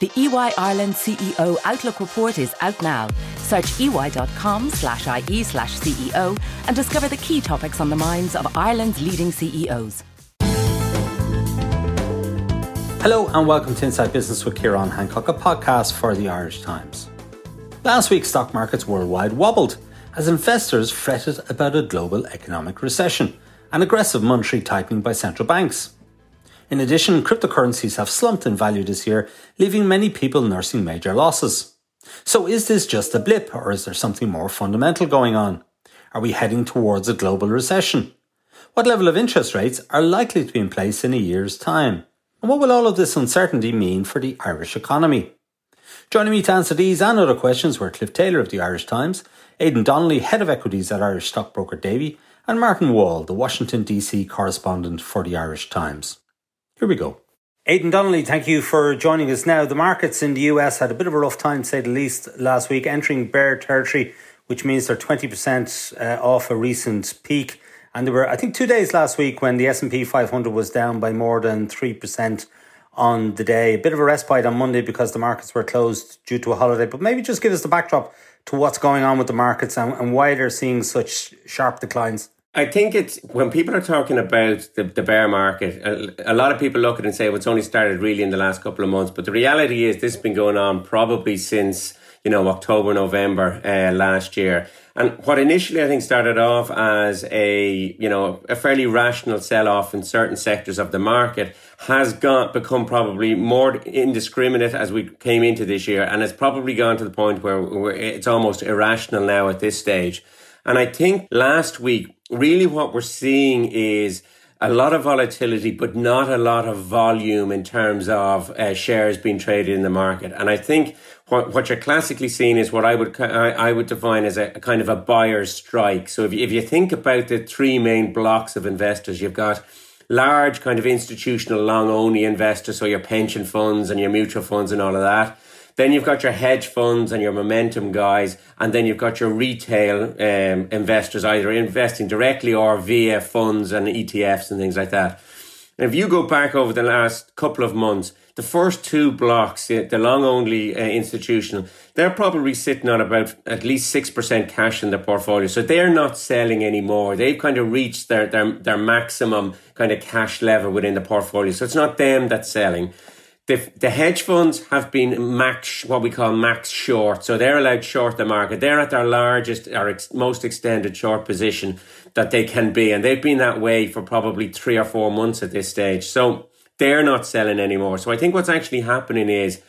The EY Ireland CEO Outlook report is out now. Search ey.com slash IE slash CEO and discover the key topics on the minds of Ireland's leading CEOs. Hello and welcome to Inside Business with Ciarán Hancock, a podcast for the Irish Times. Last week, stock markets worldwide wobbled as investors fretted about a global economic recession and aggressive monetary tightening by central banks. In addition, cryptocurrencies have slumped in value this year, leaving many people nursing major losses. So is this just a blip or is there something more fundamental going on? Are we heading towards a global recession? What level of interest rates are likely to be in place in a year's time? And what will all of this uncertainty mean for the Irish economy? Joining me to answer these and other questions were Cliff Taylor of the Irish Times, Aidan Donnelly, Head of Equities at Irish Stockbroker Davy, and Martin Wall, the Washington DC correspondent for the Irish Times. Here we go. Aidan Donnelly, thank you for joining us now. The markets in the US had a bit of a rough time, to say the least, last week, entering bear territory, which means they're 20% uh, off a recent peak. And there were, I think, two days last week when the S&P 500 was down by more than 3% on the day. A bit of a respite on Monday because the markets were closed due to a holiday. But maybe just give us the backdrop to what's going on with the markets and, and why they're seeing such sharp declines. I think it's when people are talking about the, the bear market, a, a, lot of people look at it and say, well, it's only started really in the last couple of months. But the reality is, this has been going on probably since, you know, October, November uh, last year. And what initially I think started off as a, you know, a fairly rational sell off in certain sectors of the market has gone, become probably more indiscriminate as we came into this year. And it's probably gone to the point where it's almost irrational now at this stage. And I think last week, really what we're seeing is a lot of volatility, but not a lot of volume in terms of uh, shares being traded in the market. And I think what, what you're classically seeing is what I would I, I would define as a, a, kind of a buyer's strike. So if you, if you think about the three main blocks of investors, you've got large kind of institutional long only investors, so your pension funds and your mutual funds and all of that. Then you've got your hedge funds and your momentum guys, and then you've got your retail um, investors, either investing directly or via funds and ETFs and things like that. And if you go back over the last couple of months, the first two blocks, the long only uh, institutional, they're probably sitting on about at least 6% cash in their portfolio. So they're not selling anymore. They've kind of reached their, their, their maximum kind of cash level within the portfolio. So it's not them that's selling. The, the hedge funds have been max, what we call max short. So they're allowed short the market. They're at their largest or ex, most extended short position that they can be. And they've been that way for probably three or four months at this stage. So they're not selling anymore. So I think what's actually happening is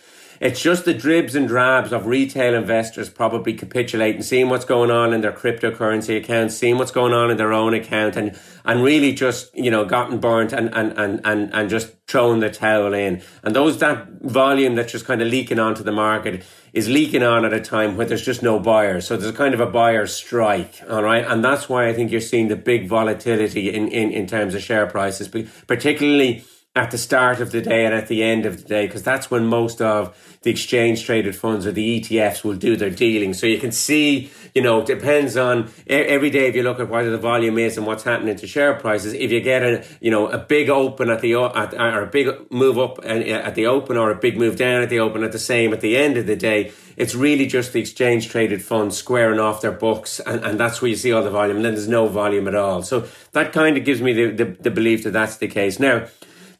it's just the dribs and drabs of retail investors probably capitulating, seeing what's going on in their cryptocurrency accounts, seeing what's going on in their own account and, and really just, you know, gotten burnt and, and, and, and, and just throwing the towel in. And those, that volume that's just kind of leaking onto the market is leaking on at a time where there's just no buyers. So there's a kind of a buyer strike. All right. And that's why I think you're seeing the big volatility in, in, in terms of share prices, particularly at the start of the day and at the end of the day, because that's when most of the exchange traded funds or the ETFs will do their dealing. So you can see, you know, depends on every day if you look at what the volume is and what's happening to share prices. If you get a, you know, a big open at the, at, or a big move up uh, at the open or a big move down at the open at the same at the end of the day, it's really just the exchange traded funds squaring off their books and, and that's where you see all the volume and then there's no volume at all. So that kind of gives me the, the, the belief that that's the case. Now,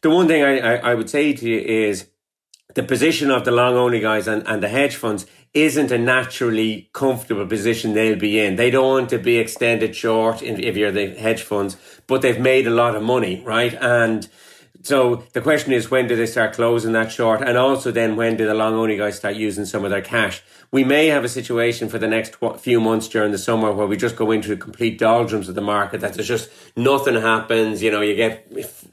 the one thing I, I, I would say to you is the position of the long only guys and, and the hedge funds isn't a naturally comfortable position they'll be in. They don't want to be extended short if you're the hedge funds, but they've made a lot of money, right? And so the question is, when do they start closing that short? And also then when do the long only guys start using some of their cash? We may have a situation for the next few months during the summer where we just go into complete doldrums of the market, that there's just nothing happens. You know, you get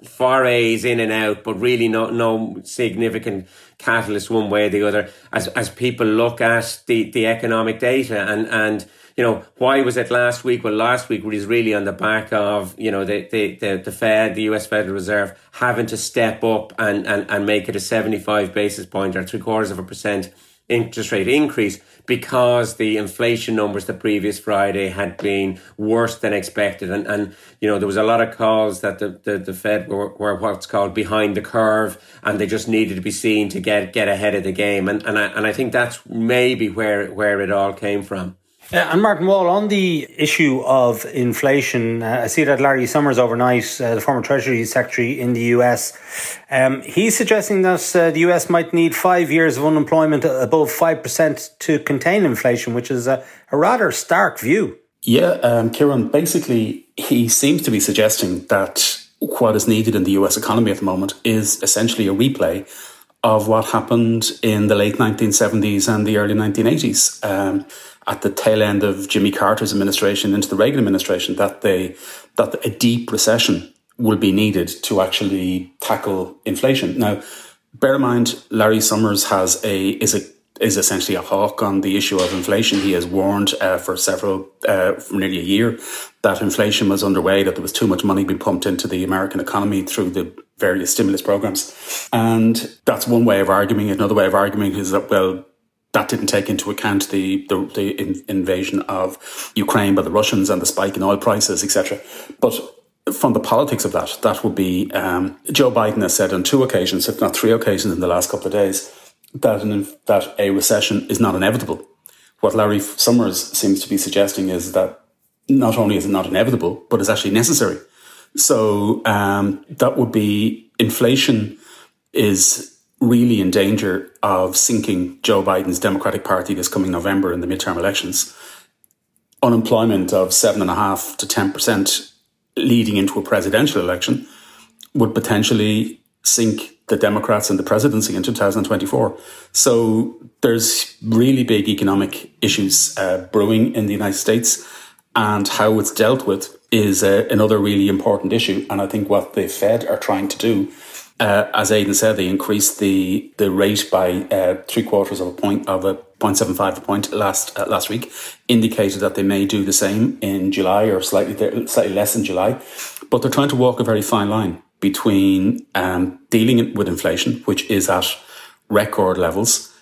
forays in and out, but really no, no significant catalyst one way or the other as, as people look at the, the economic data and, and, you know, why was it last week? Well, last week was really on the back of, you know, the, the, the, the Fed, the US Federal Reserve having to step up and, and, and make it a 75 basis point or three quarters of a percent interest rate increase because the inflation numbers the previous Friday had been worse than expected. And, and you know, there was a lot of calls that the, the, the Fed were, were what's called behind the curve and they just needed to be seen to get, get ahead of the game. And, and, I, and I think that's maybe where, where it all came from. And Martin Wall, on the issue of inflation, uh, I see that Larry Summers overnight, uh, the former Treasury Secretary in the US, um, he's suggesting that uh, the US might need five years of unemployment above 5% to contain inflation, which is a, a rather stark view. Yeah, um, Ciarán, basically, he seems to be suggesting that what is needed in the US economy at the moment is essentially a replay of what happened in the late 1970s and the early 1980s. Um, at the tail end of Jimmy Carter's administration into the Reagan administration that they that a deep recession will be needed to actually tackle inflation. Now, bear in mind, Larry Summers has a is a is essentially a hawk on the issue of inflation. He has warned uh, for several, uh, for nearly a year, that inflation was underway, that there was too much money being pumped into the American economy through the various stimulus programs. And that's one way of arguing. Another way of arguing is that, well, that didn't take into account the the, the in, invasion of Ukraine by the Russians and the spike in oil prices, etc. But from the politics of that, that would be um, Joe Biden has said on two occasions, if not three occasions, in the last couple of days, that an, that a recession is not inevitable. What Larry Summers seems to be suggesting is that not only is it not inevitable, but it's actually necessary. So um, that would be inflation is really in danger of sinking Joe Biden's Democratic Party this coming November in the midterm elections. Unemployment of seven and a half to ten percent leading into a presidential election would potentially sink the Democrats in the presidency in 2024. So there's really big economic issues uh, brewing in the United States, and how it's dealt with is uh, another really important issue. And I think what the Fed are trying to do uh, as Aidan said, they increased the, the rate by uh, three quarters of a point of a 0.75 a point last uh, last week, indicated that they may do the same in July or slightly slightly less in July. But they're trying to walk a very fine line between um, dealing with inflation, which is at record levels,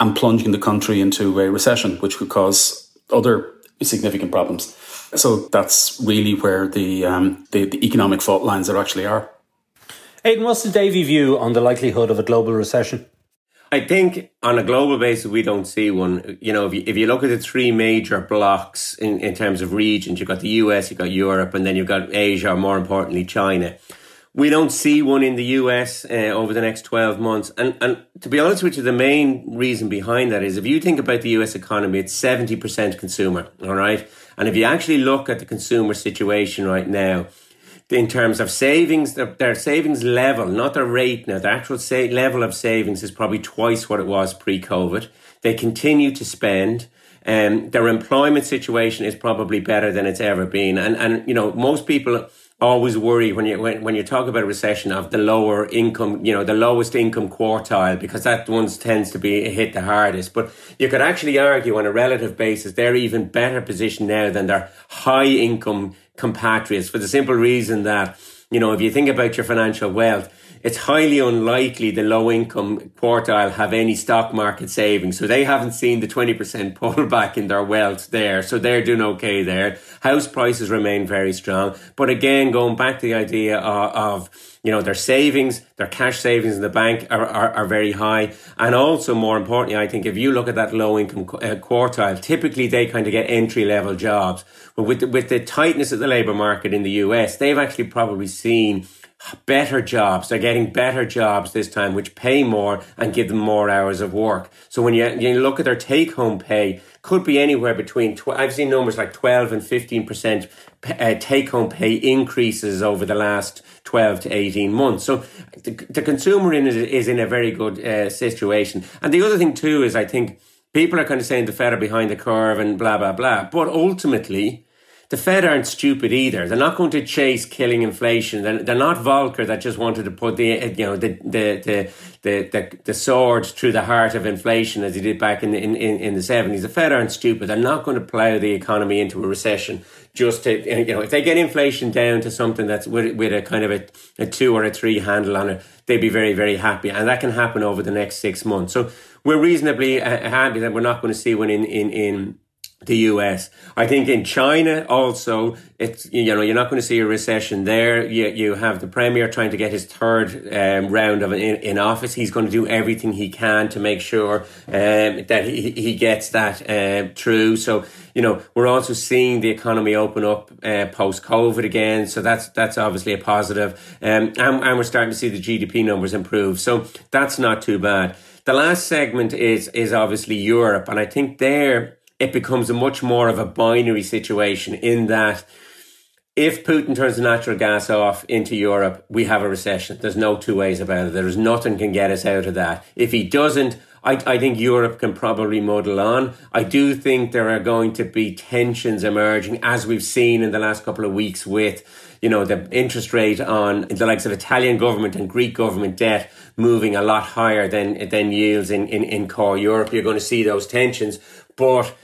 and plunging the country into a recession, which could cause other significant problems. So that's really where the um, the, the economic fault lines are actually are. Aidan, what's the Davy view on the likelihood of a global recession? I think on a global basis, we don't see one. You know, if you, if you look at the three major blocks in, in terms of regions, you've got the US, you've got Europe, and then you've got Asia, or more importantly, China. We don't see one in the US uh, over the next 12 months. And, and to be honest with you, the main reason behind that is if you think about the US economy, it's 70% consumer, all right? And if you actually look at the consumer situation right now, in terms of savings, their, their savings level, not their rate now, the actual sa- level of savings is probably twice what it was pre COVID. They continue to spend. Um, their employment situation is probably better than it's ever been. And, and, you know, most people always worry when you, when, when you talk about a recession of the lower income, you know, the lowest income quartile, because that one tends to be hit the hardest. But you could actually argue on a relative basis, they're even better positioned now than their high income compatriots for the simple reason that, you know, if you think about your financial wealth, it's highly unlikely the low income quartile have any stock market savings. So they haven't seen the 20% pullback in their wealth there. So they're doing okay there. House prices remain very strong. But again, going back to the idea of, of you know, their savings, their cash savings in the bank are, are, are, very high. And also, more importantly, I think if you look at that low income uh, quartile, typically they kind of get entry level jobs. But with the, with the tightness of the labour market in the US, they've actually probably seen better jobs. They're getting better jobs this time, which pay more and give them more hours of work. So when you, you look at their take home pay, could be anywhere between, tw- I've seen numbers like 12 and 15% uh, take home pay increases over the last 12 to 18 months. So the, the consumer in is, in a very good uh, situation. And the other thing too is I think people are kind of saying the Fed are behind the curve and blah, blah, blah. But ultimately, the Fed aren't stupid either. They're not going to chase killing inflation. They're, they're not Volcker that just wanted to put the you know the the the the, the, the sword through the heart of inflation as he did back in the, in, in, the seventies. The Fed aren't stupid. They're not going to plough the economy into a recession just to you know if they get inflation down to something that's with, with a kind of a, a two or a three handle on it, they'd be very very happy, and that can happen over the next six months. So we're reasonably uh, happy that we're not going to see one in in in the US. I think in China also, it's you know you're not going to see a recession there. You you have the premier trying to get his third um, round of in, in office. He's going to do everything he can to make sure um, that he he gets that uh, through. So you know we're also seeing the economy open up uh, post COVID again. So that's that's obviously a positive. Um, and, and we're starting to see the GDP numbers improve. So that's not too bad. The last segment is is obviously Europe, and I think there it becomes a much more of a binary situation in that if Putin turns the natural gas off into Europe, we have a recession. There's no two ways about it. There's nothing can get us out of that. If he doesn't, I, I think Europe can probably muddle on. I do think there are going to be tensions emerging, as we've seen in the last couple of weeks with, you know, the interest rate on the likes of Italian government and Greek government debt moving a lot higher than than yields in, in, in core Europe. You're going to see those tensions. But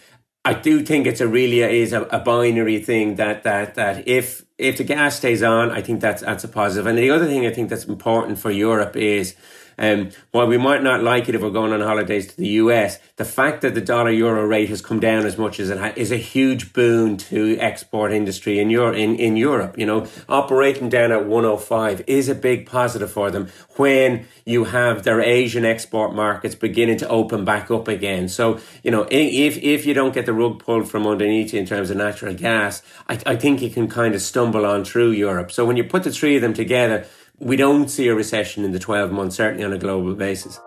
I do think it's a really uh, is a, a, binary thing that that that if if the gas stays on, I think that's that's a positive. And the other thing I think that's important for Europe is um, while we might not like it if we're going on holidays to the US, the fact that the dollar euro rate has come down as much as it has is a huge boon to export industry in, Euro, in, in Europe. You know, operating down at 105 is a big positive for them when you have their Asian export markets beginning to open back up again. So, you know, if, if you don't get the rug pulled from underneath you in terms of natural gas, I, I think you can kind of stumble on through Europe. So when you put the three of them together, we don't see a recession in the 12 months, certainly on a global basis.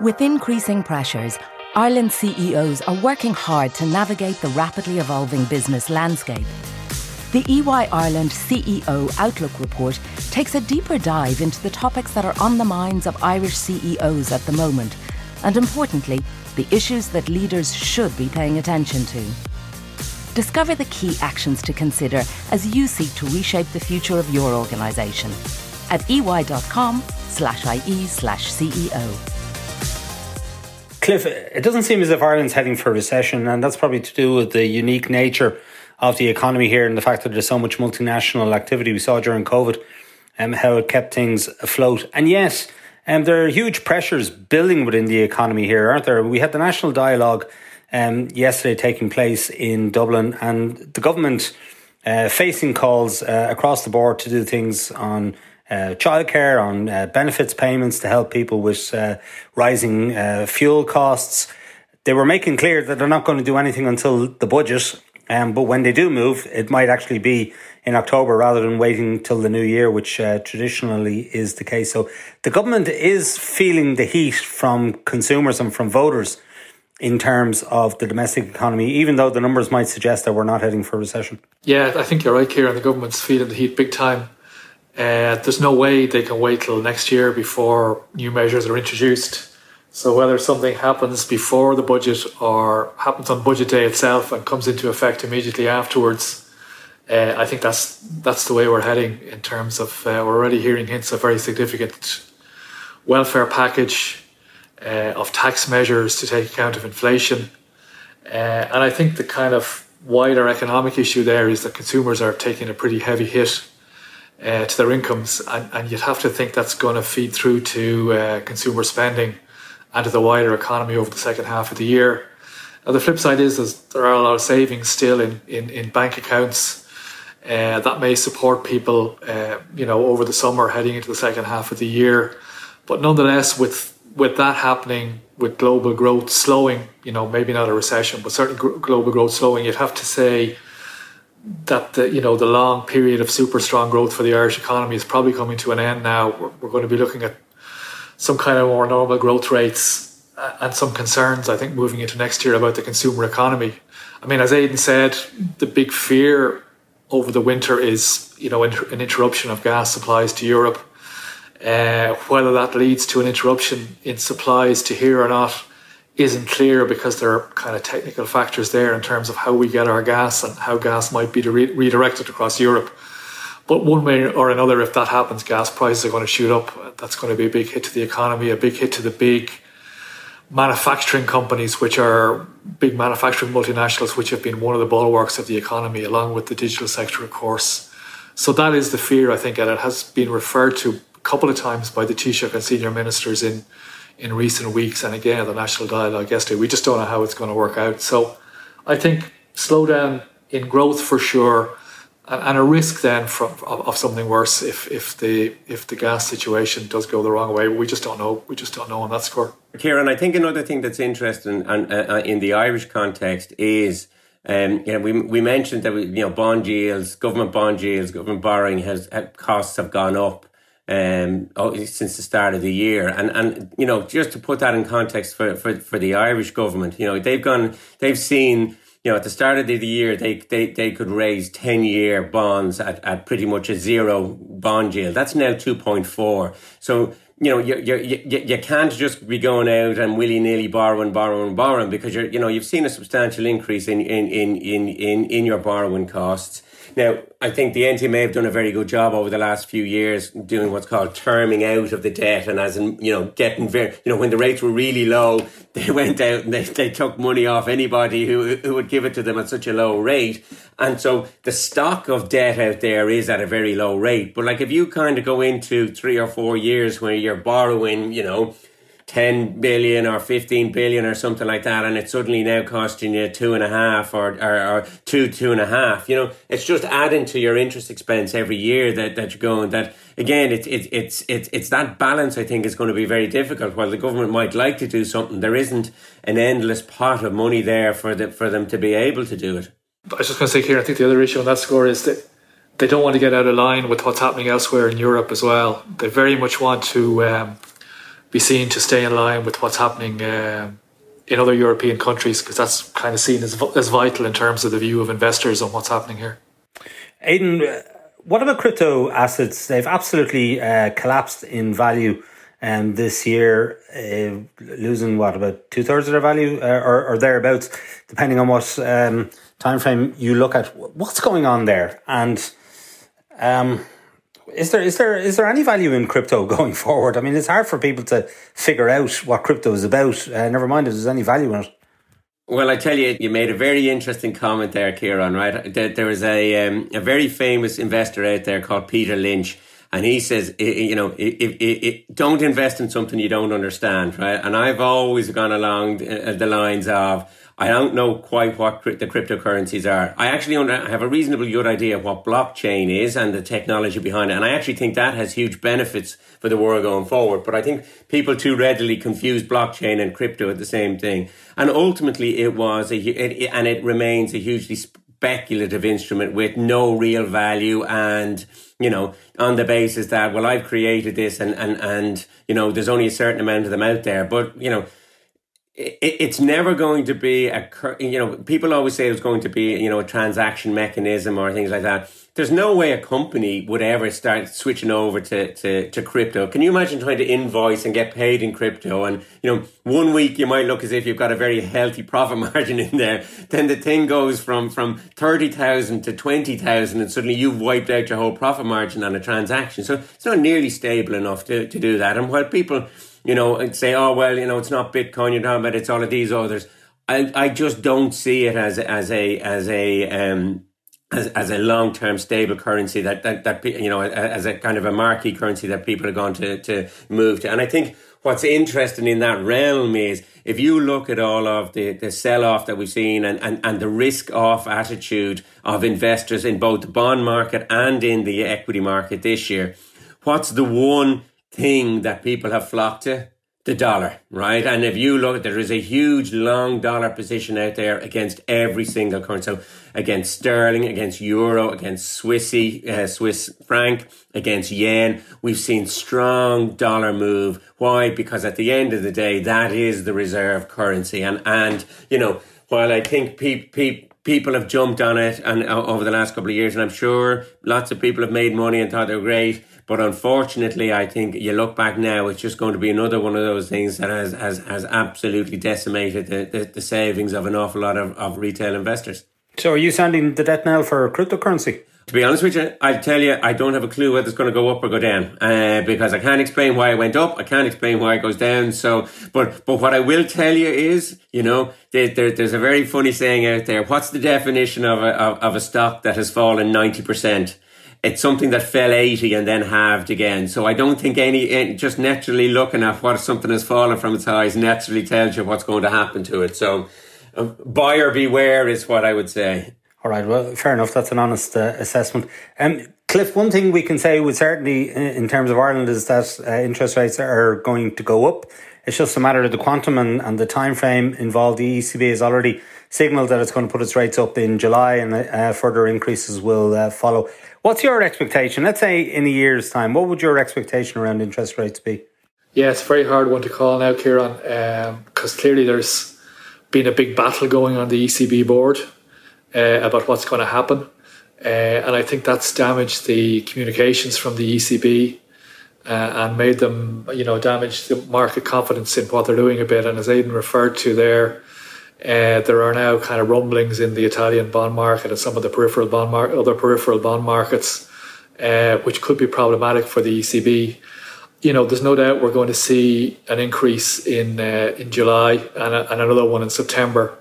With increasing pressures, Ireland CEOs are working hard to navigate the rapidly evolving business landscape. The EY Ireland CEO Outlook report takes a deeper dive into the topics that are on the minds of Irish CEOs at the moment, and importantly, the issues that leaders should be paying attention to. Discover the key actions to consider as you seek to reshape the future of your organisation at ey.com slash IE slash CEO. Cliff, it doesn't seem as if Ireland's heading for a recession, and that's probably to do with the unique nature of the economy here and the fact that there's so much multinational activity we saw during COVID and um, how it kept things afloat. And yes, um, there are huge pressures building within the economy here, aren't there? We had the national dialogue um, yesterday taking place in Dublin, and the government uh, facing calls uh, across the board to do things on uh, childcare, on uh, benefits payments to help people with uh, rising uh, fuel costs. They were making clear that they're not going to do anything until the budget. Um, but when they do move, it might actually be in October rather than waiting till the new year, which uh, traditionally is the case. So the government is feeling the heat from consumers and from voters in terms of the domestic economy, even though the numbers might suggest that we're not heading for recession. Yeah, I think you're right, Ciarán. The government's feeling the heat big time. Uh, there's no way they can wait till next year before new measures are introduced. So whether something happens before the budget or happens on budget day itself and comes into effect immediately afterwards, uh, I think that's that's the way we're heading in terms of uh, we're already hearing hints of very significant welfare package uh, of tax measures to take account of inflation, uh, and I think the kind of wider economic issue there is that consumers are taking a pretty heavy hit uh, to their incomes, and, and you'd have to think that's going to feed through to uh, consumer spending and to the wider economy over the second half of the year. Now, the flip side is, is there are a lot of savings still in, in, in bank accounts. Uh, that may support people, uh, you know, over the summer heading into the second half of the year. But nonetheless, with with that happening, with global growth slowing, you know, maybe not a recession, but certainly global growth slowing, you'd have to say that the you know the long period of super strong growth for the Irish economy is probably coming to an end now. We're, we're going to be looking at some kind of more normal growth rates uh, and some concerns. I think moving into next year about the consumer economy. I mean, as Aidan said, the big fear over the winter is you know an interruption of gas supplies to Europe. Uh, whether that leads to an interruption in supplies to here or not isn't clear because there are kind of technical factors there in terms of how we get our gas and how gas might be re- redirected across Europe. But one way or another, if that happens, gas prices are going to shoot up. That's going to be a big hit to the economy, a big hit to the big manufacturing companies, which are big manufacturing multinationals, which have been one of the bulwarks of the economy, along with the digital sector, of course. So that is the fear, I think, and it has been referred to a couple of times by the Taoiseach and senior ministers in in recent weeks and again the national dialogue yesterday. We just don't know how it's going to work out. So I think slowdown in growth for sure, and, and a risk then from, of, of, something worse if, if the if the gas situation does go the wrong way. We just don't know. We just don't know on that score. Ciarán, I think another thing that's interesting and uh, uh, in the Irish context is. Um, you know, we we mentioned that we, you know bond yields, government bond yields, government borrowing has costs have gone up um, oh, since the start of the year. And, and, you know, just to put that in context for, for, for the Irish government, you know, they've gone, they've seen, you know, at the start of the year, they, they, they could raise 10 year bonds at, at pretty much a zero bond yield. That's now 2.4. So, you know, you, you, you, you can't just be going out and willy nilly borrowing, borrowing, borrowing because you're, you know, you've seen a substantial increase in, in, in, in, in, in your borrowing costs. Now, I think the NTMA have done a very good job over the last few years doing what's called terming out of the debt and as in, you know, getting very, you know, when the rates were really low, they went out and they, they took money off anybody who, who would give it to them at such a low rate. And so the stock of debt out there is at a very low rate. But like if you kind of go into three or four years where you're borrowing, you know, 10 billion or 15 billion or something like that and it's suddenly now costing you two and a half or, or, or, two two and a half. You know it's just adding to your interest expense every year that, that you're going that again it's it, it's it's it's that balance i think is going to be very difficult. While the government might like to do something there isn't an endless pot of money there for the, for them to be able to do it. I was just going to say here i think the other issue on that score is that they don't want to get out of line with what's happening elsewhere in europe as well. They very much want to um, be seen to stay in line with what's happening uh, in other European countries because that's kind of seen as, as vital in terms of the view of investors on what's happening here. Aidan, uh, what about crypto assets? They've absolutely uh, collapsed in value um, this year, uh, losing what about two thirds of their value uh, or, or, thereabouts, depending on what um, time frame you look at. What's going on there? And um, is there is there is there any value in crypto going forward? I mean, it's hard for people to figure out what crypto is about. Uh, never mind if there's any value in it. Well, I tell you, you made a very interesting comment there, Ciarán. Right, there was a um, a very famous investor out there called Peter Lynch, and he says, you know, don't invest in something you don't understand, right? And I've always gone along the lines of I don't know quite what the cryptocurrencies are. I actually have a reasonably good idea of what blockchain is and the technology behind it. And I actually think that has huge benefits for the world going forward. But I think people too readily confuse blockchain and crypto at the same thing. And ultimately it was a, it, and it remains a hugely speculative instrument with no real value and, you know, on the basis that, well, I've created this and, and, and, you know, there's only a certain amount of them out there. But, you know, it's never going to be a you know people always say it's going to be you know a transaction mechanism or things like that. There's no way a company would ever start switching over to, to, to crypto. Can you imagine trying to invoice and get paid in crypto? And you know one week you might look as if you've got a very healthy profit margin in there. Then the thing goes from from 30,000 to 20,000 and suddenly you've wiped out your whole profit margin on a transaction. So it's not nearly stable enough to, to do that. And while people you know, and say, oh well, you know, it's not Bitcoin you're talking about, it's all of these others. I, I just don't see it as as a as a um, as, as a long term stable currency that, that that you know as a kind of a marquee currency that people are going to to move to. And I think what's interesting in that realm is if you look at all of the, the sell off that we've seen and, and, and the risk off attitude of investors in both the bond market and in the equity market this year, what's the one thing that people have flocked to the dollar, right? And if you look, there is a huge long dollar position out there against every single currency. So against sterling, against euro, against Swissy, uh, Swiss franc, against yen. We've seen strong dollar move. Why? Because at the end of the day, that is the reserve currency. And, and, you know, while I think people, people have jumped on it and uh, over the last couple of years, and I'm sure lots of people have made money and thought they were great. But unfortunately, I think you look back now, it's just going to be another one of those things that has has, has absolutely decimated the, the, the savings of an awful lot of, of retail investors. So, are you sounding the death knell for cryptocurrency? To be honest with you, I tell you, I don't have a clue whether it's going to go up or go down uh, because I can't explain why it went up. I can't explain why it goes down. So, but but what I will tell you is, you know, there, there, there's a very funny saying out there. What's the definition of a of, of a stock that has fallen ninety percent? It's something that fell 80 and then halved again. So I don't think any, just naturally looking at what something has fallen from its highs naturally tells you what's going to happen to it. So um, buyer beware is what I would say. All right, well, fair enough. That's an honest uh, assessment. Um, Cliff, one thing we can say with certainty in terms of Ireland is that uh, interest rates are going to go up. It's just a matter of the quantum and, and the time frame involved. The ECB has already signalled that it's going to put its rates up in July and uh, further increases will uh, follow. What's your expectation? Let's say in a year's time, what would your expectation around interest rates be? Yeah, it's a very hard one to call now, Ciarán, because um, clearly there's been a big battle going on the ECB board uh, about what's going to happen. Uh, and I think that's damaged the communications from the ECB uh, and made them, you know, damage the market confidence in what they're doing a bit. And as Aidan referred to there, uh, there are now kind of rumblings in the Italian bond market and some of the peripheral bond mar- other peripheral bond markets, uh, which could be problematic for the ECB. You know, there's no doubt we're going to see an increase in uh, in July and, a, and another one in September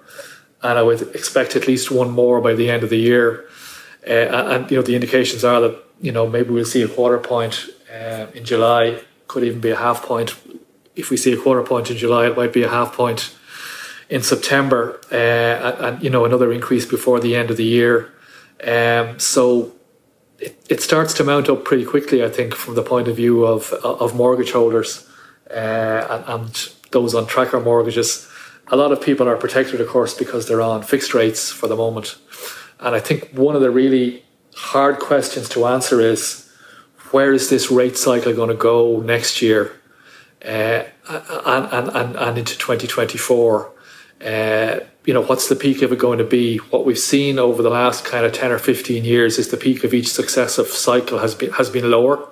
and I would expect at least one more by the end of the year. Uh, and you know the indications are that you know maybe we'll see a quarter point uh, in July, could even be a half point. If we see a quarter point in July, it might be a half point in September, uh, and, you know another increase before the end of the year. Um, so it, it starts to mount up pretty quickly, I think, from the point of view of of mortgage holders uh, and, and those on tracker mortgages a lot of people are protected, of course, because they're on fixed rates for the moment. And I think one of the really hard questions to answer is where is this rate cycle going to go next year uh, and, and, and into 2024? Uh, you know, what's the peak of it going to be? What we've seen over the last kind of 10 or 15 years is the peak of each successive cycle has been, has been lower.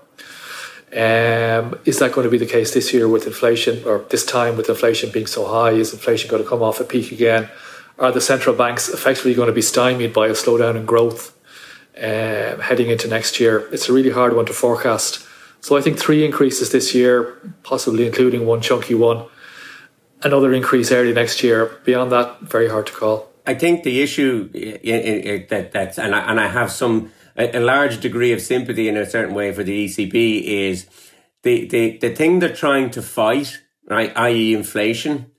Um, is that going to be the case this year with inflation, or this time with inflation being so high? Is inflation going to come off a peak again? Are the central banks effectively going to be stymied by a slowdown in growth um, heading into next year? It's a really hard one to forecast. So I think three increases this year, possibly including one chunky one. Another increase early next year. Beyond that, very hard to call. I think the issue that that's and I, and I have some a, large degree of sympathy in a certain way for the ECB is the, the, the thing they're trying to fight, right, i.e. inflation,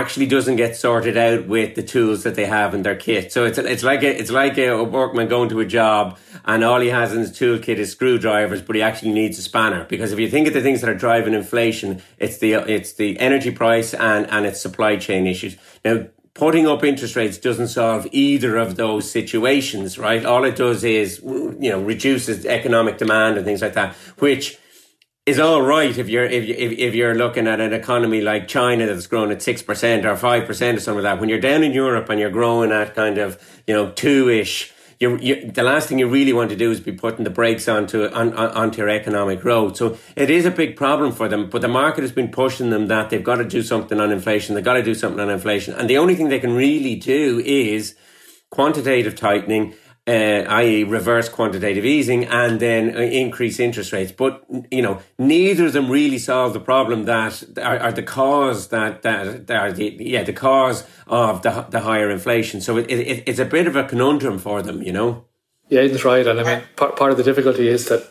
actually doesn't get sorted out with the tools that they have in their kit. So it's it's like a it's like a workman going to a job and all he has in his toolkit is screwdrivers, but he actually needs a spanner. Because if you think of the things that are driving inflation, it's the it's the energy price and and it's supply chain issues. Now putting up interest rates doesn't solve either of those situations, right? All it does is, you know, reduces economic demand and things like that, which is all right if you're if if, if you're looking at an economy like China that's growing at six percent or five percent or something like that. When you're down in Europe and you're growing at kind of you know two ish you, the last thing you really want to do is be putting the brakes onto on, on, onto your economic growth. So it is a big problem for them. But the market has been pushing them that they've got to do something on inflation. They've got to do something on inflation, and the only thing they can really do is quantitative tightening uh, i.e., reverse quantitative easing, and then uh, increase interest rates. But you know, neither of them really solve the problem that are, are the cause that that, that are the yeah the cause of the the higher inflation. So it, it, it's a bit of a conundrum for them, you know. Yeah, that's right. And I mean, part, part of the difficulty is that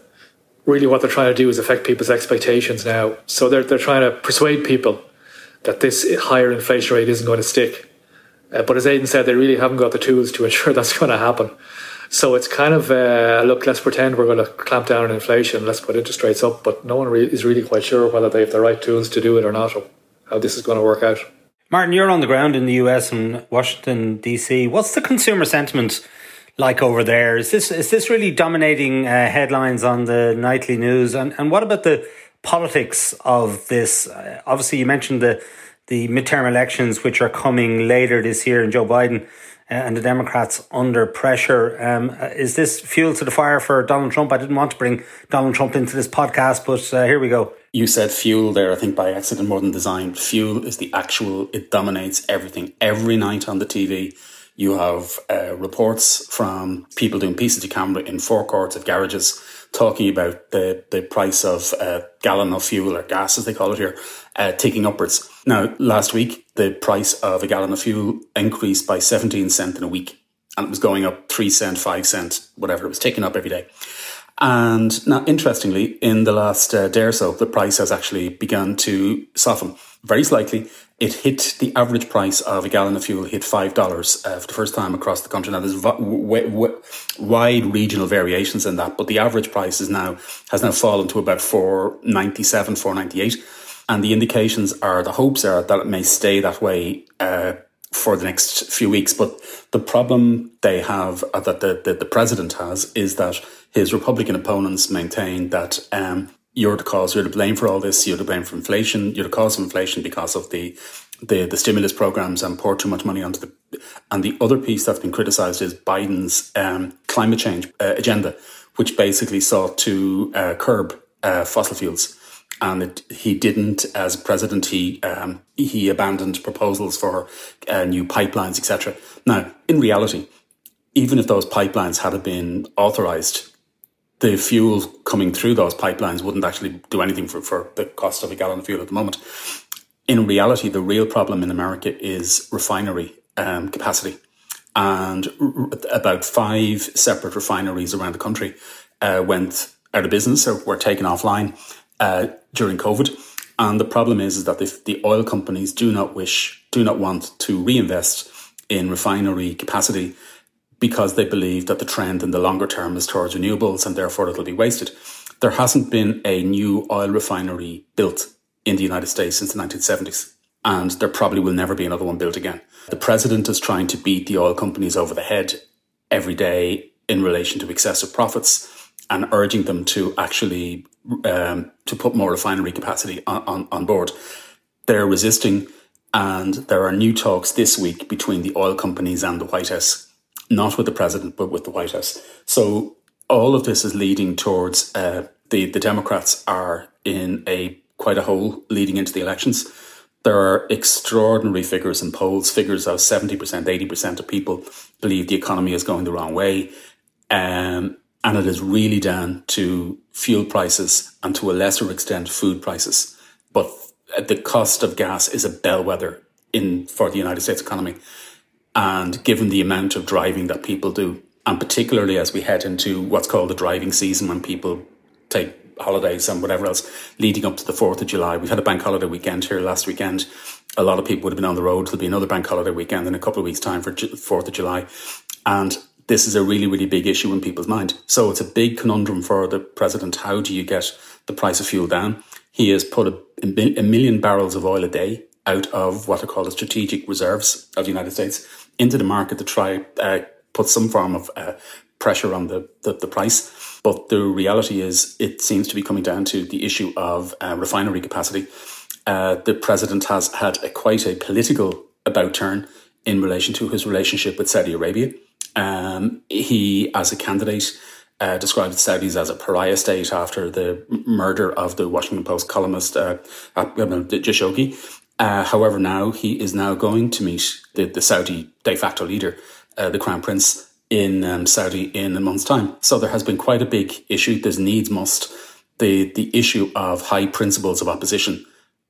really what they're trying to do is affect people's expectations now. So they're they're trying to persuade people that this higher inflation rate isn't going to stick. Uh, but as Aidan said, they really haven't got the tools to ensure that's going to happen. So it's kind of uh, look. Let's pretend we're going to clamp down on inflation. Let's put interest rates up, but no one re- is really quite sure whether they have the right tools to do it or not, or how this is going to work out. Martin, you're on the ground in the US and Washington DC. What's the consumer sentiment like over there? Is this is this really dominating uh, headlines on the nightly news? And and what about the politics of this? Uh, obviously, you mentioned the the midterm elections, which are coming later this year, and Joe Biden and the Democrats under pressure. Um, is this fuel to the fire for Donald Trump? I didn't want to bring Donald Trump into this podcast, but uh, here we go. You said fuel there, I think by accident more than design. Fuel is the actual, it dominates everything. Every night on the TV, you have uh, reports from people doing pieces to camera in forecourts of garages talking about the, the price of a gallon of fuel or gas, as they call it here, uh, upwards. Now, last week, the price of a gallon of fuel increased by 17 cent in a week. And it was going up 3 cent, 5 cent, whatever. It was ticking up every day. And now, interestingly, in the last uh, day or so, the price has actually begun to soften very slightly. It hit the average price of a gallon of fuel hit five dollars uh, for the first time across the country. Now, there's w- wide regional variations in that, but the average price is now has now fallen to about four ninety seven, four ninety eight, and the indications are the hopes are that it may stay that way. Uh, for the next few weeks. But the problem they have, uh, that the, the, the, president has, is that his Republican opponents maintain that um, you're the cause, you're to blame for all this, you're to blame for inflation, you're the cause of inflation because of the the, the stimulus programs and pour too much money onto the. And the other piece that's been criticised is Biden's um, climate change uh, agenda, which basically sought to uh, curb uh, fossil fuels and it, he didn't, as president, he um, he abandoned proposals for uh, new pipelines, etc. Now, in reality, even if those pipelines had been authorized, the fuel coming through those pipelines wouldn't actually do anything for, for the cost of a gallon of fuel at the moment. In reality, the real problem in America is refinery um, capacity. And r- about five separate refineries around the country uh, went out of business or were taken offline uh, during COVID. And the problem is, is that the, the oil companies do not wish, do not want to reinvest in refinery capacity because they believe that the trend in the longer term is towards renewables and therefore it'll be wasted. There hasn't been a new oil refinery built in the United States since the 1970s. And there probably will never be another one built again. The president is trying to beat the oil companies over the head every day in relation to excessive profits and urging them to actually um, to put more refinery capacity on, on, on board. They're resisting, and there are new talks this week between the oil companies and the White House, not with the president, but with the White House. So all of this is leading towards uh, the the Democrats are in a quite a hole leading into the elections. There are extraordinary figures in polls, figures of 70%, 80% of people believe the economy is going the wrong way. Um, and it is really down to fuel prices and to a lesser extent food prices. But the cost of gas is a bellwether in for the United States economy. And given the amount of driving that people do, and particularly as we head into what's called the driving season when people take holidays and whatever else leading up to the 4th of July. We've had a bank holiday weekend here last weekend. A lot of people would have been on the road. There'll be another bank holiday weekend in a couple of weeks' time for 4th of July. And this is a really, really big issue in people's mind. So it's a big conundrum for the president. How do you get the price of fuel down? He has put a, a million barrels of oil a day out of what are called the strategic reserves of the United States into the market to try uh, put some form of uh, pressure on the, the, the, price. But the reality is, it seems to be coming down to the issue of uh, refinery capacity. Uh, the president has had a, quite a political about turn in relation to his relationship with Saudi Arabia. Um, he, as a candidate, uh, described Saudis as a pariah state after the murder of the Washington Post columnist uh, Khashoggi. Uh, however, now he is now going to meet the, the Saudi de facto leader, uh, the Crown Prince, in um, Saudi in a month's time. So there has been quite a big issue. There's needs must. The, the issue of high principles of opposition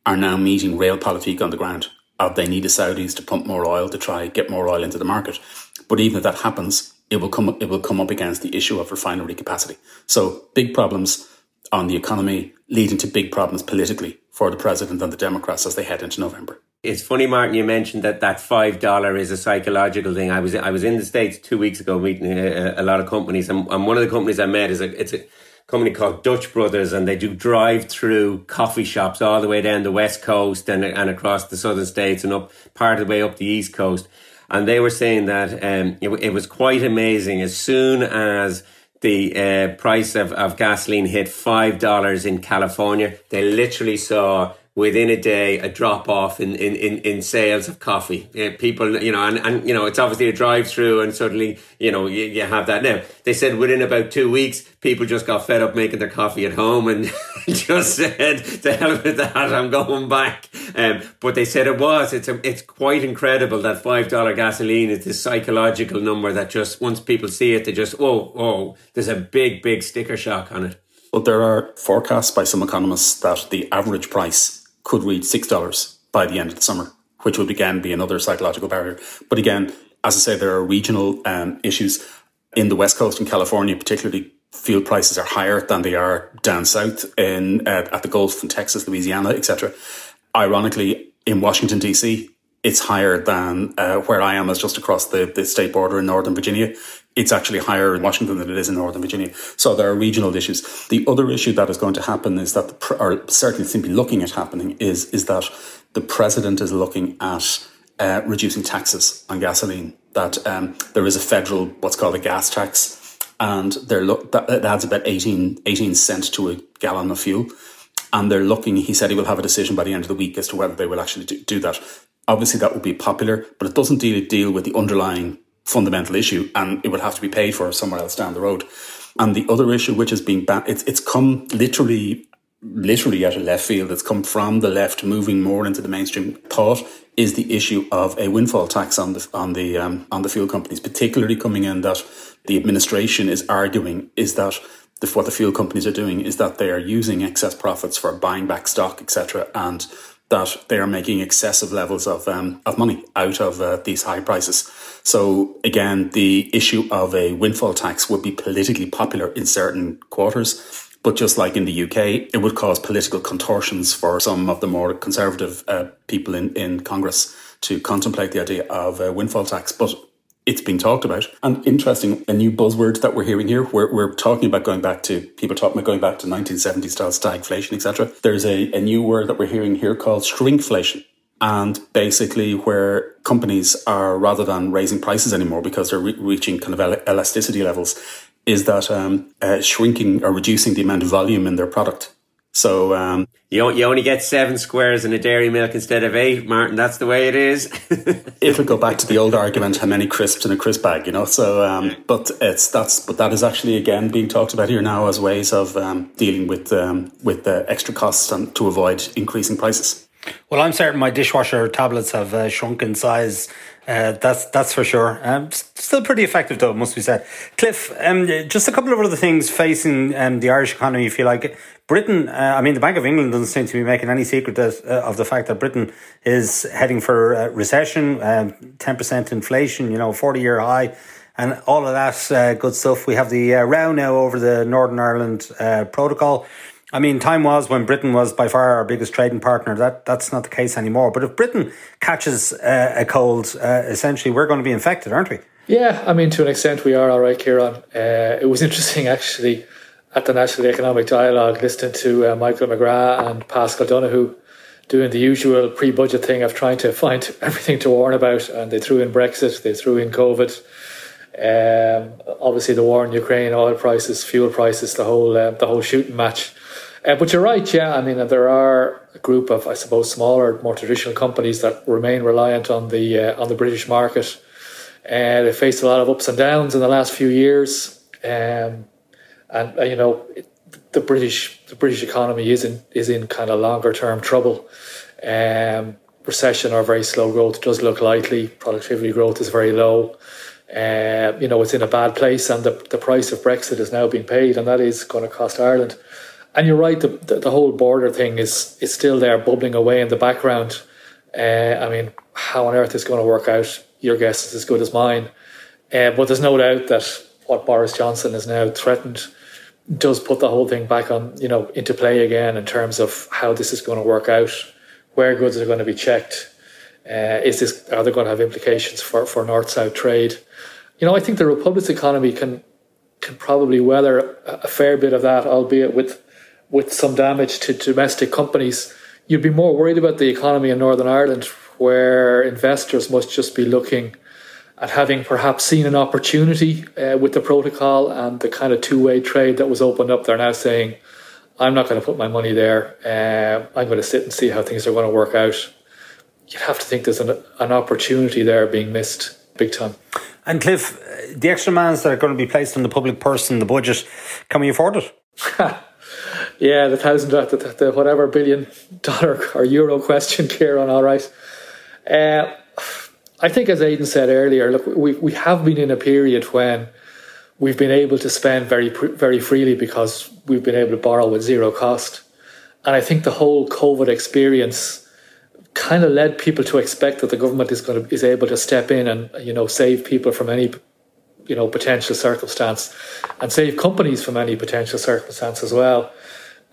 are now meeting realpolitik on the ground. Of they need the Saudis to pump more oil to try get more oil into the market. But even if that happens, it will come it will come up against the issue of refinery capacity. So big problems on the economy leading to big problems politically for the president and the Democrats as they head into November. It's funny, Martin. You mentioned that that five dollar is a psychological thing. I was I was in the states two weeks ago meeting a, a lot of companies, and, and, one of the companies I met is a it's a company called Dutch Brothers, and they do drive through coffee shops all the way down the west coast and and across the southern states and up part of the way up the east coast and they were saying that um, it, it, was quite amazing as soon as the uh, price of, of gasoline hit five dollars in California. They literally saw within a day a drop off in, in, in, in sales of coffee. People, you know, and, and, you know, it's obviously a drive through and suddenly, you know, you, you have that now. They said within about two weeks, people just got fed up making their coffee at home and just said, to hell with that, I'm going back. Um, but they said it was, it's a, it's quite incredible that $5 gasoline is this psychological number that just once people see it, they just, oh, oh, there's a big, big sticker shock on it. But there are forecasts by some economists that the average price could reach $6 by the end of the summer, which would again be another psychological barrier. But again, as I say, there are regional um, issues. In the West Coast in California, particularly, fuel prices are higher than they are down south in uh, at the Gulf in Texas, Louisiana, etc. Ironically, in Washington D.C., it's higher than uh, where I am, as just across the, the state border in Northern Virginia it's actually higher in Washington than it is in Northern Virginia. So there are regional issues. The other issue that is going to happen is that, the, or certainly simply looking at happening, is is that the president is looking at uh, reducing taxes on gasoline. That um, there is a federal what's called a gas tax, and they're that, that adds about 18, 18 cents to a gallon of fuel. And they're looking. He said he will have a decision by the end of the week as to whether they will actually do, do that. Obviously, that would be popular, but it doesn't deal, deal with the underlying fundamental issue and it would have to be paid for somewhere else down the road. And the other issue, which been ba- it's it's come literally literally out of left field. It's come from the left, moving more into the mainstream thought. Is the issue of a windfall tax on the on the um, on the fuel companies, particularly coming in that the administration is arguing is that what the fuel companies are doing is that they are using excess profits for buying back stock, etc., and that they are making excessive levels of um, of money out of uh, these high prices. So again, the issue of a windfall tax would be politically popular in certain quarters. But just like in the UK, it would cause political contortions for some of the more conservative uh, people in, in Congress to contemplate the idea of a windfall tax. But it's being talked about. And interesting, a new buzzword that we're hearing here, we're, we're talking about going back to, people talking about going back to 1970 style stagflation, etc. There's a, a new word that we're hearing here called shrinkflation. And basically, where companies are, rather than raising prices anymore because they're re- reaching kind of elasticity levels, is that um, uh, shrinking or reducing the amount of volume in their product. So um, you you only get seven squares in a dairy milk instead of eight, Martin. That's the way it is. It'll go back to the old argument: how many crisps in a crisp bag, you know. So, um, but it's that's but that is actually again being talked about here now as ways of um, dealing with um, with the extra costs and to avoid increasing prices. Well, I'm certain my dishwasher tablets have uh, shrunk in size uh, that's that's for sure. Um, still pretty effective, though, must be said. Cliff, um, just a couple of other things facing um, the Irish economy. If you like, Britain. Uh, I mean, the Bank of England doesn't seem to be making any secret that, uh, of the fact that Britain is heading for uh, recession, um, ten percent inflation. You know, forty year high. And all of that uh, good stuff. We have the row now over the Northern Ireland protocol. I mean, time was when Britain was by far our biggest trading partner. That that's not the case anymore. But if Britain catches uh, a cold, uh, essentially we're going to be infected, aren't we? Yeah, I mean, to an extent we are all right, Ciarán. Uh, it was interesting actually at the National Economic Dialogue listening to uh, Michael McGrath and Paschal Donohoe doing the usual pre-budget thing of trying to find everything to warn about, and they threw in Brexit, they threw in COVID. Um, obviously, the war in Ukraine, oil prices, fuel prices, the whole uh, the whole shooting match. Uh, but you're right, yeah. I mean, there are a group of, I suppose, smaller, more traditional companies that remain reliant on the uh, on the British market. Uh, they faced a lot of ups and downs in the last few years, um, and uh, you know, it, the British the British economy is in is in kind of longer term trouble. Um, recession or very slow growth does look likely. Productivity growth is very low. Uh, you know, it's in a bad place, and the, the price of Brexit is now being paid, and that is going to cost Ireland and you're right. The, the, the whole border thing is is still there, bubbling away in the background. Uh, I mean, how on earth it's going to work out? Your guess is as good as mine. Uh, but there's no doubt that what Boris Johnson has now threatened does put the whole thing back on, you know, into play again in terms of how this is going to work out, where goods are going to be checked. Uh, is this are they going to have implications for, for north south trade? You know, I think the Republic's economy can can probably weather a fair bit of that, albeit with with some damage to domestic companies. You'd be more worried about the economy in Northern Ireland, where investors must just be looking at having perhaps seen an opportunity uh, with the protocol and the kind of two way trade that was opened up. They're now saying, I'm not going to put my money there. Uh, I'm going to sit and see how things are going to work out. You'd have to think there's an, an opportunity there being missed big time. And Cliff, uh, the extra mans that are going to be placed on the public purse in the budget, can we afford it? yeah, the thousand, the, the, the, whatever billion dollar or euro question, Ciarán, all right. Uh, I think, as Aidan said earlier, look, we, we have been in a period when we've been able to spend very very freely because we've been able to borrow with zero cost. And I think the whole COVID experience kind of led people to expect that the government is going to is able to step in and you know save people from any you know potential circumstance and save companies from any potential circumstance as well.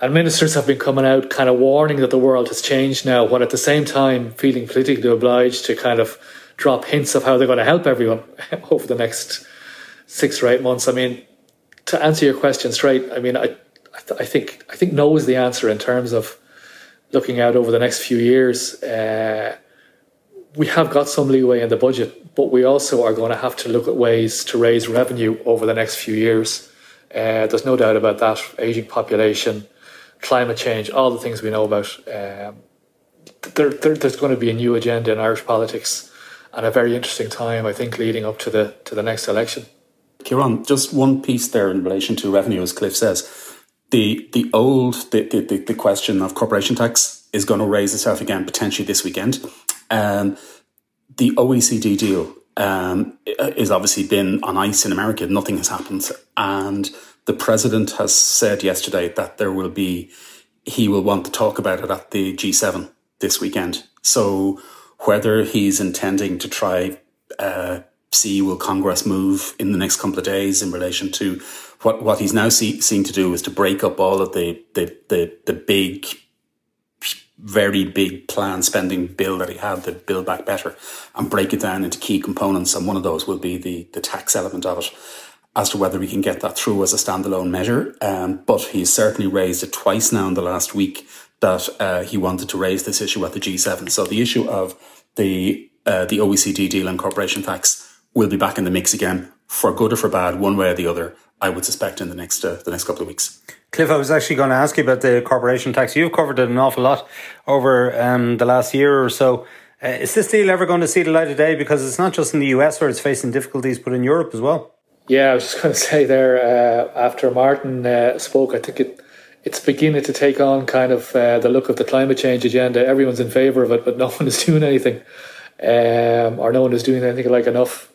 And ministers have been coming out kind of warning that the world has changed now, while at the same time feeling politically obliged to kind of drop hints of how they're going to help everyone over the next six or eight months. I mean, to answer your question straight, I mean, I, I think I think no is the answer in terms of looking out over the next few years. Uh, we have got some leeway in the budget, but we also are going to have to look at ways to raise revenue over the next few years. Uh, there's no doubt about that. Aging population, climate change, all the things we know about. Um, there, there, there's going to be a new agenda in Irish politics, and a very interesting time, I think, leading up to the to the next election. Ciarán, just one piece there in relation to revenue, as Cliff says. The the old the, the, the question of corporation tax is going to raise itself again potentially this weekend. Um, the OECD deal um, is obviously been on ice in America. Nothing has happened, and the president has said yesterday that there will be he will want to talk about it at the G7 this weekend. So whether he's intending to try uh, see will Congress move in the next couple of days in relation to what what he's now see, seeing to do is to break up all of the the the, the big very big plan spending bill that he had, the Build Back Better, and break it down into key components. And one of those will be the, the tax element of it, as to whether we can get that through as a standalone measure. Um, but he's certainly raised it twice now in the last week that uh, he wanted to raise this issue at the G7. So the issue of the uh, the OECD deal on corporation tax will be back in the mix again, for good or for bad, one way or the other. I would suspect in the next uh, the next couple of weeks. Cliff, I was actually going to ask you about the corporation tax. You've covered it an awful lot over um, the last year or so. Uh, is this deal ever going to see the light of day? Because it's not just in the US where it's facing difficulties, but in Europe as well. Yeah, I was just going to say there uh, after Martin uh, spoke, I think it it's beginning to take on kind of uh, the look of the climate change agenda. Everyone's in favour of it, but no one is doing anything, um, or no one is doing anything like enough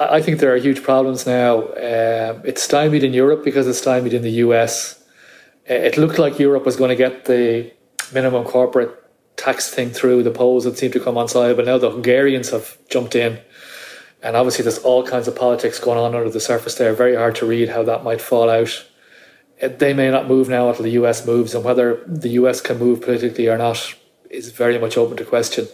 I think there are huge problems now. Um, it's stymied in Europe because it's stymied in the US. Uh, it looked like Europe was going to get the minimum corporate tax thing through the Poles that seemed to come on side, but now the Hungarians have jumped in. And obviously, there's all kinds of politics going on under the surface there. Very hard to read how that might fall out. Uh, they may not move now until the US moves, and whether the US can move politically or not is very much open to question.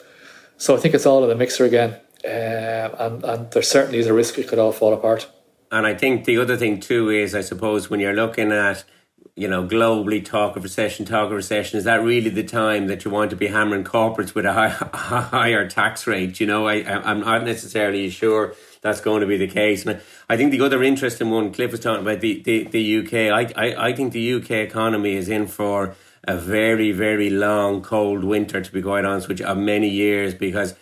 So I think it's all in the mixer again. Um, and, and there certainly is a risk it could all fall apart. And I think the other thing too is, I suppose, when you're looking at, you know, globally talk of recession, talk of recession, is that really the time that you want to be hammering corporates with a high, higher tax rate? You know, I, I'm not necessarily sure that's going to be the case. And I think the other interesting one, Cliff was talking about the, the, the UK. I, I, I think the UK economy is in for a very, very long, cold winter, to be quite honest you, of many years because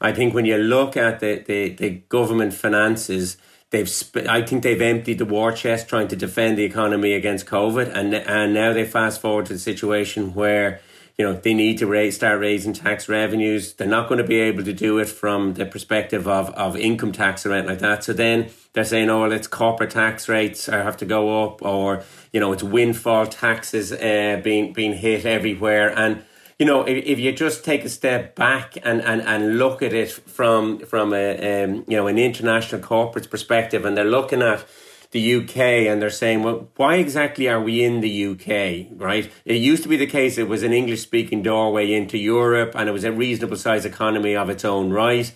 I think when you look at the, the, the government finances, they've sp- I think they've emptied the war chest trying to defend the economy against COVID, and and now they fast forward to the situation where you know they need to raise, start raising tax revenues. They're not going to be able to do it from the perspective of, of income tax or anything like that. So then they're saying, oh, well, it's corporate tax rates have to go up, or you know, it's windfall taxes uh, being being hit everywhere, and you know, if, if you just take a step back and, and, and look at it from from a um, you know an international corporate perspective, and they're looking at the UK and they're saying, well, why exactly are we in the UK, right? It used to be the case it was an English speaking doorway into Europe and it was a reasonable size economy of its own right.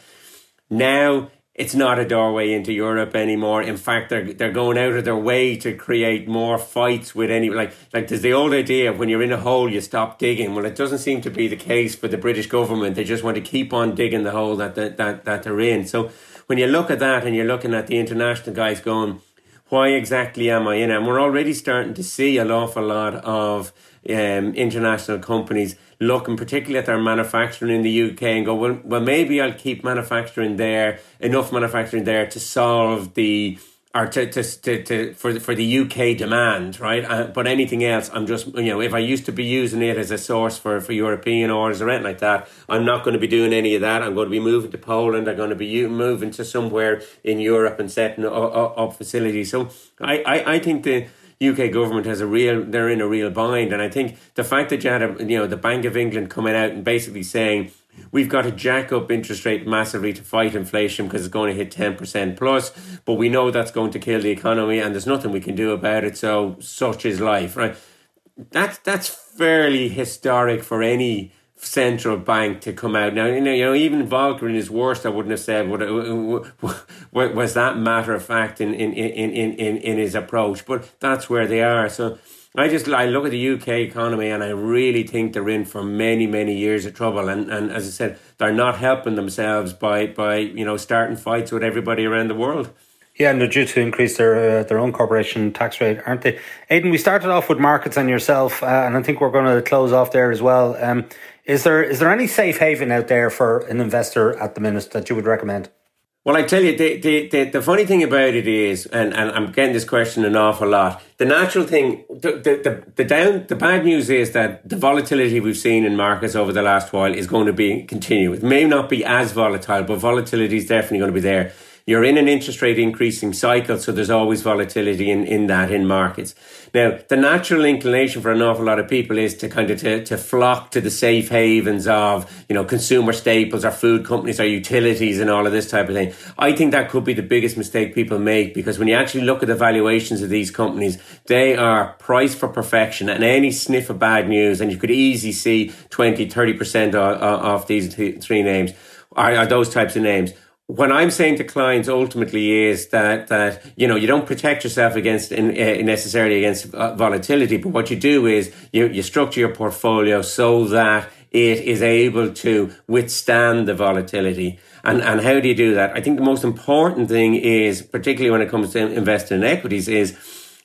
Now it's not a doorway into Europe anymore. In fact, they're they're going out of their way to create more fights with any like like there's the old idea of when you're in a hole you stop digging. Well, it doesn't seem to be the case for the British government. They just want to keep on digging the hole that that that, that they're in. So when you look at that and you're looking at the international guys going, why exactly am I in it? And we're already starting to see an awful lot of um, international companies looking particularly at their manufacturing in the UK and go, well, well, maybe I'll keep manufacturing there, enough manufacturing there to solve the or to, to, to, to for for the UK demand, right? Uh, but anything else, I'm just you know, if I used to be using it as a source for, for European orders or anything like that, I'm not going to be doing any of that. I'm going to be moving to Poland. I'm going to be moving to somewhere in Europe and setting up, up facilities. So I, I, I think the UK government has a real they're in a real bind, and I think the fact that you had a, you know the Bank of England coming out and basically saying We've got to jack up interest rate massively to fight inflation because it's going to hit 10% plus, but we know that's going to kill the economy and there's nothing we can do about it. So, such is life, right? That's, that's fairly historic for any central bank to come out. Now, you know, you know even Volcker in his worst, I wouldn't have said what, uh, was that matter of fact in, in, in, in, in his approach, but that's where they are. So, I just I look at the UK economy and I really think they're in for many many years of trouble and, and as I said they're not helping themselves by by you know starting fights with everybody around the world. Yeah, and they're due to increase their uh, their own corporation tax rate, aren't they? Aidan, we started off with markets and yourself, uh, and I think we're going to close off there as well. Um, is there is there any safe haven out there for an investor at the minute that you would recommend? Well, I tell you, the, the, the, the, funny thing about it is, and, and I'm getting this question an awful lot, the natural thing, the, the, the, down, the bad news is that the volatility we've seen in markets over the last while is going to be continue. It may not be as volatile, but volatility is definitely going to be there. You're in an interest rate increasing cycle, so there's always volatility in, in that in markets. Now, the natural inclination for an awful lot of people is to kind of to, to flock to the safe havens of, you know, consumer staples or food companies or utilities and all of this type of thing. I think that could be the biggest mistake people make because when you actually look at the valuations of these companies, they are priced for perfection and any sniff of bad news, and you could easily see 20, 30% off these three names, are, are those types of names what I'm saying to clients ultimately is that that you know you don't protect yourself against in, uh, necessarily against uh, volatility, but what you do is you you structure your portfolio so that it is able to withstand the volatility. And and how do you do that? I think the most important thing is, particularly when it comes to investing in equities, is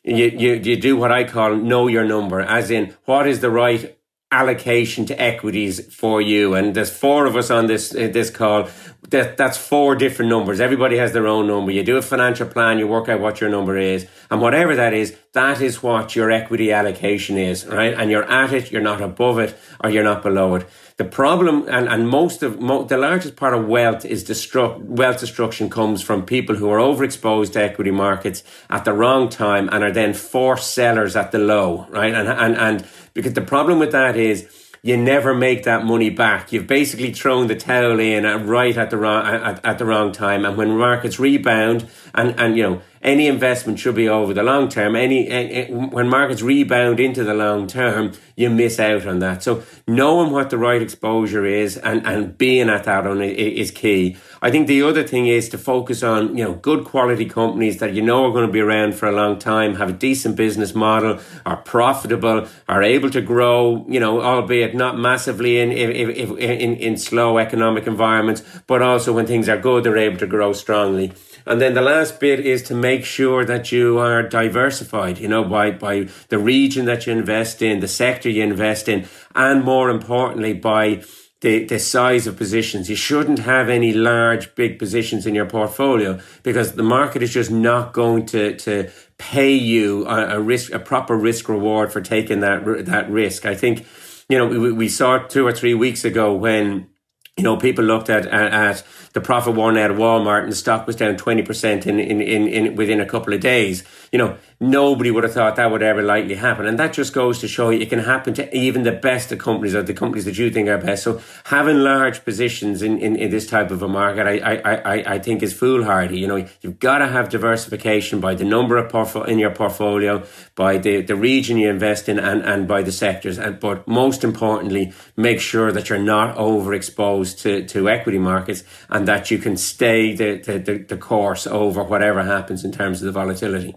you, you, you do what I call know your number, as in what is the right allocation to equities for you. And there's four of us on this uh, this call. That that's four different numbers. Everybody has their own number. You do a financial plan, you work out what your number is, and whatever that is, that is what your equity allocation is, right? And you're at it, you're not above it, or you're not below it. The problem, and, and most of mo- the largest part of wealth is destruct wealth destruction comes from people who are overexposed to equity markets at the wrong time and are then forced sellers at the low, right? And and and because the problem with that is you never make that money back. You've basically thrown the towel in right at the wrong at, at the wrong time. And when markets rebound, and and you know any investment should be over the long term. Any, any, when markets rebound into the long term, you miss out on that. So knowing what the right exposure is and and being at that on is key. I think the other thing is to focus on you know good quality companies that you know are going to be around for a long time, have a decent business model, are profitable, are able to grow. You know, albeit not massively in in in, in slow economic environments, but also when things are good, they're able to grow strongly. And then the last bit is to make sure that you are diversified, you know, by, by the region that you invest in, the sector you invest in, and more importantly, by the, the size of positions. You shouldn't have any large, big positions in your portfolio because the market is just not going to, to pay you a, a risk, a proper risk reward for taking that, that risk. I think, you know, we, we saw two or three weeks ago when, you know, people looked at, at, at the profit warning out of Walmart and the stock was down 20% in, in, in, in within a couple of days. You know, nobody would have thought that would ever likely happen. And that just goes to show you it can happen to even the best of companies or the companies that you think are best. So having large positions in, in, in this type of a market, I, I, I, I think is foolhardy. You know, you've got to have diversification by the number of portfolio in your portfolio, by the, the region you invest in and, and by the sectors. And, but most importantly, make sure that you're not overexposed to, to equity markets and that you can stay the, the, the course over whatever happens in terms of the volatility.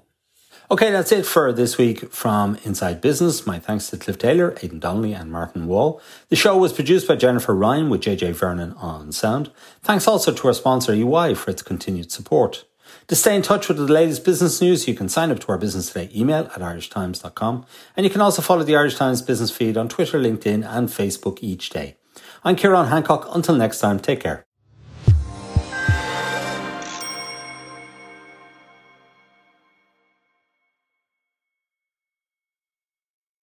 Okay, that's it for this week from Inside Business. My thanks to Cliff Taylor, Aidan Donnelly, and Martin Wall. The show was produced by Jennifer Ryan with JJ Vernon on sound. Thanks also to our sponsor UI for its continued support. To stay in touch with the latest business news, you can sign up to our Business Today email at irishtimes.com. And you can also follow the Irish Times business feed on Twitter, LinkedIn, and Facebook each day. I'm Ciarán Hancock. Until next time, take care.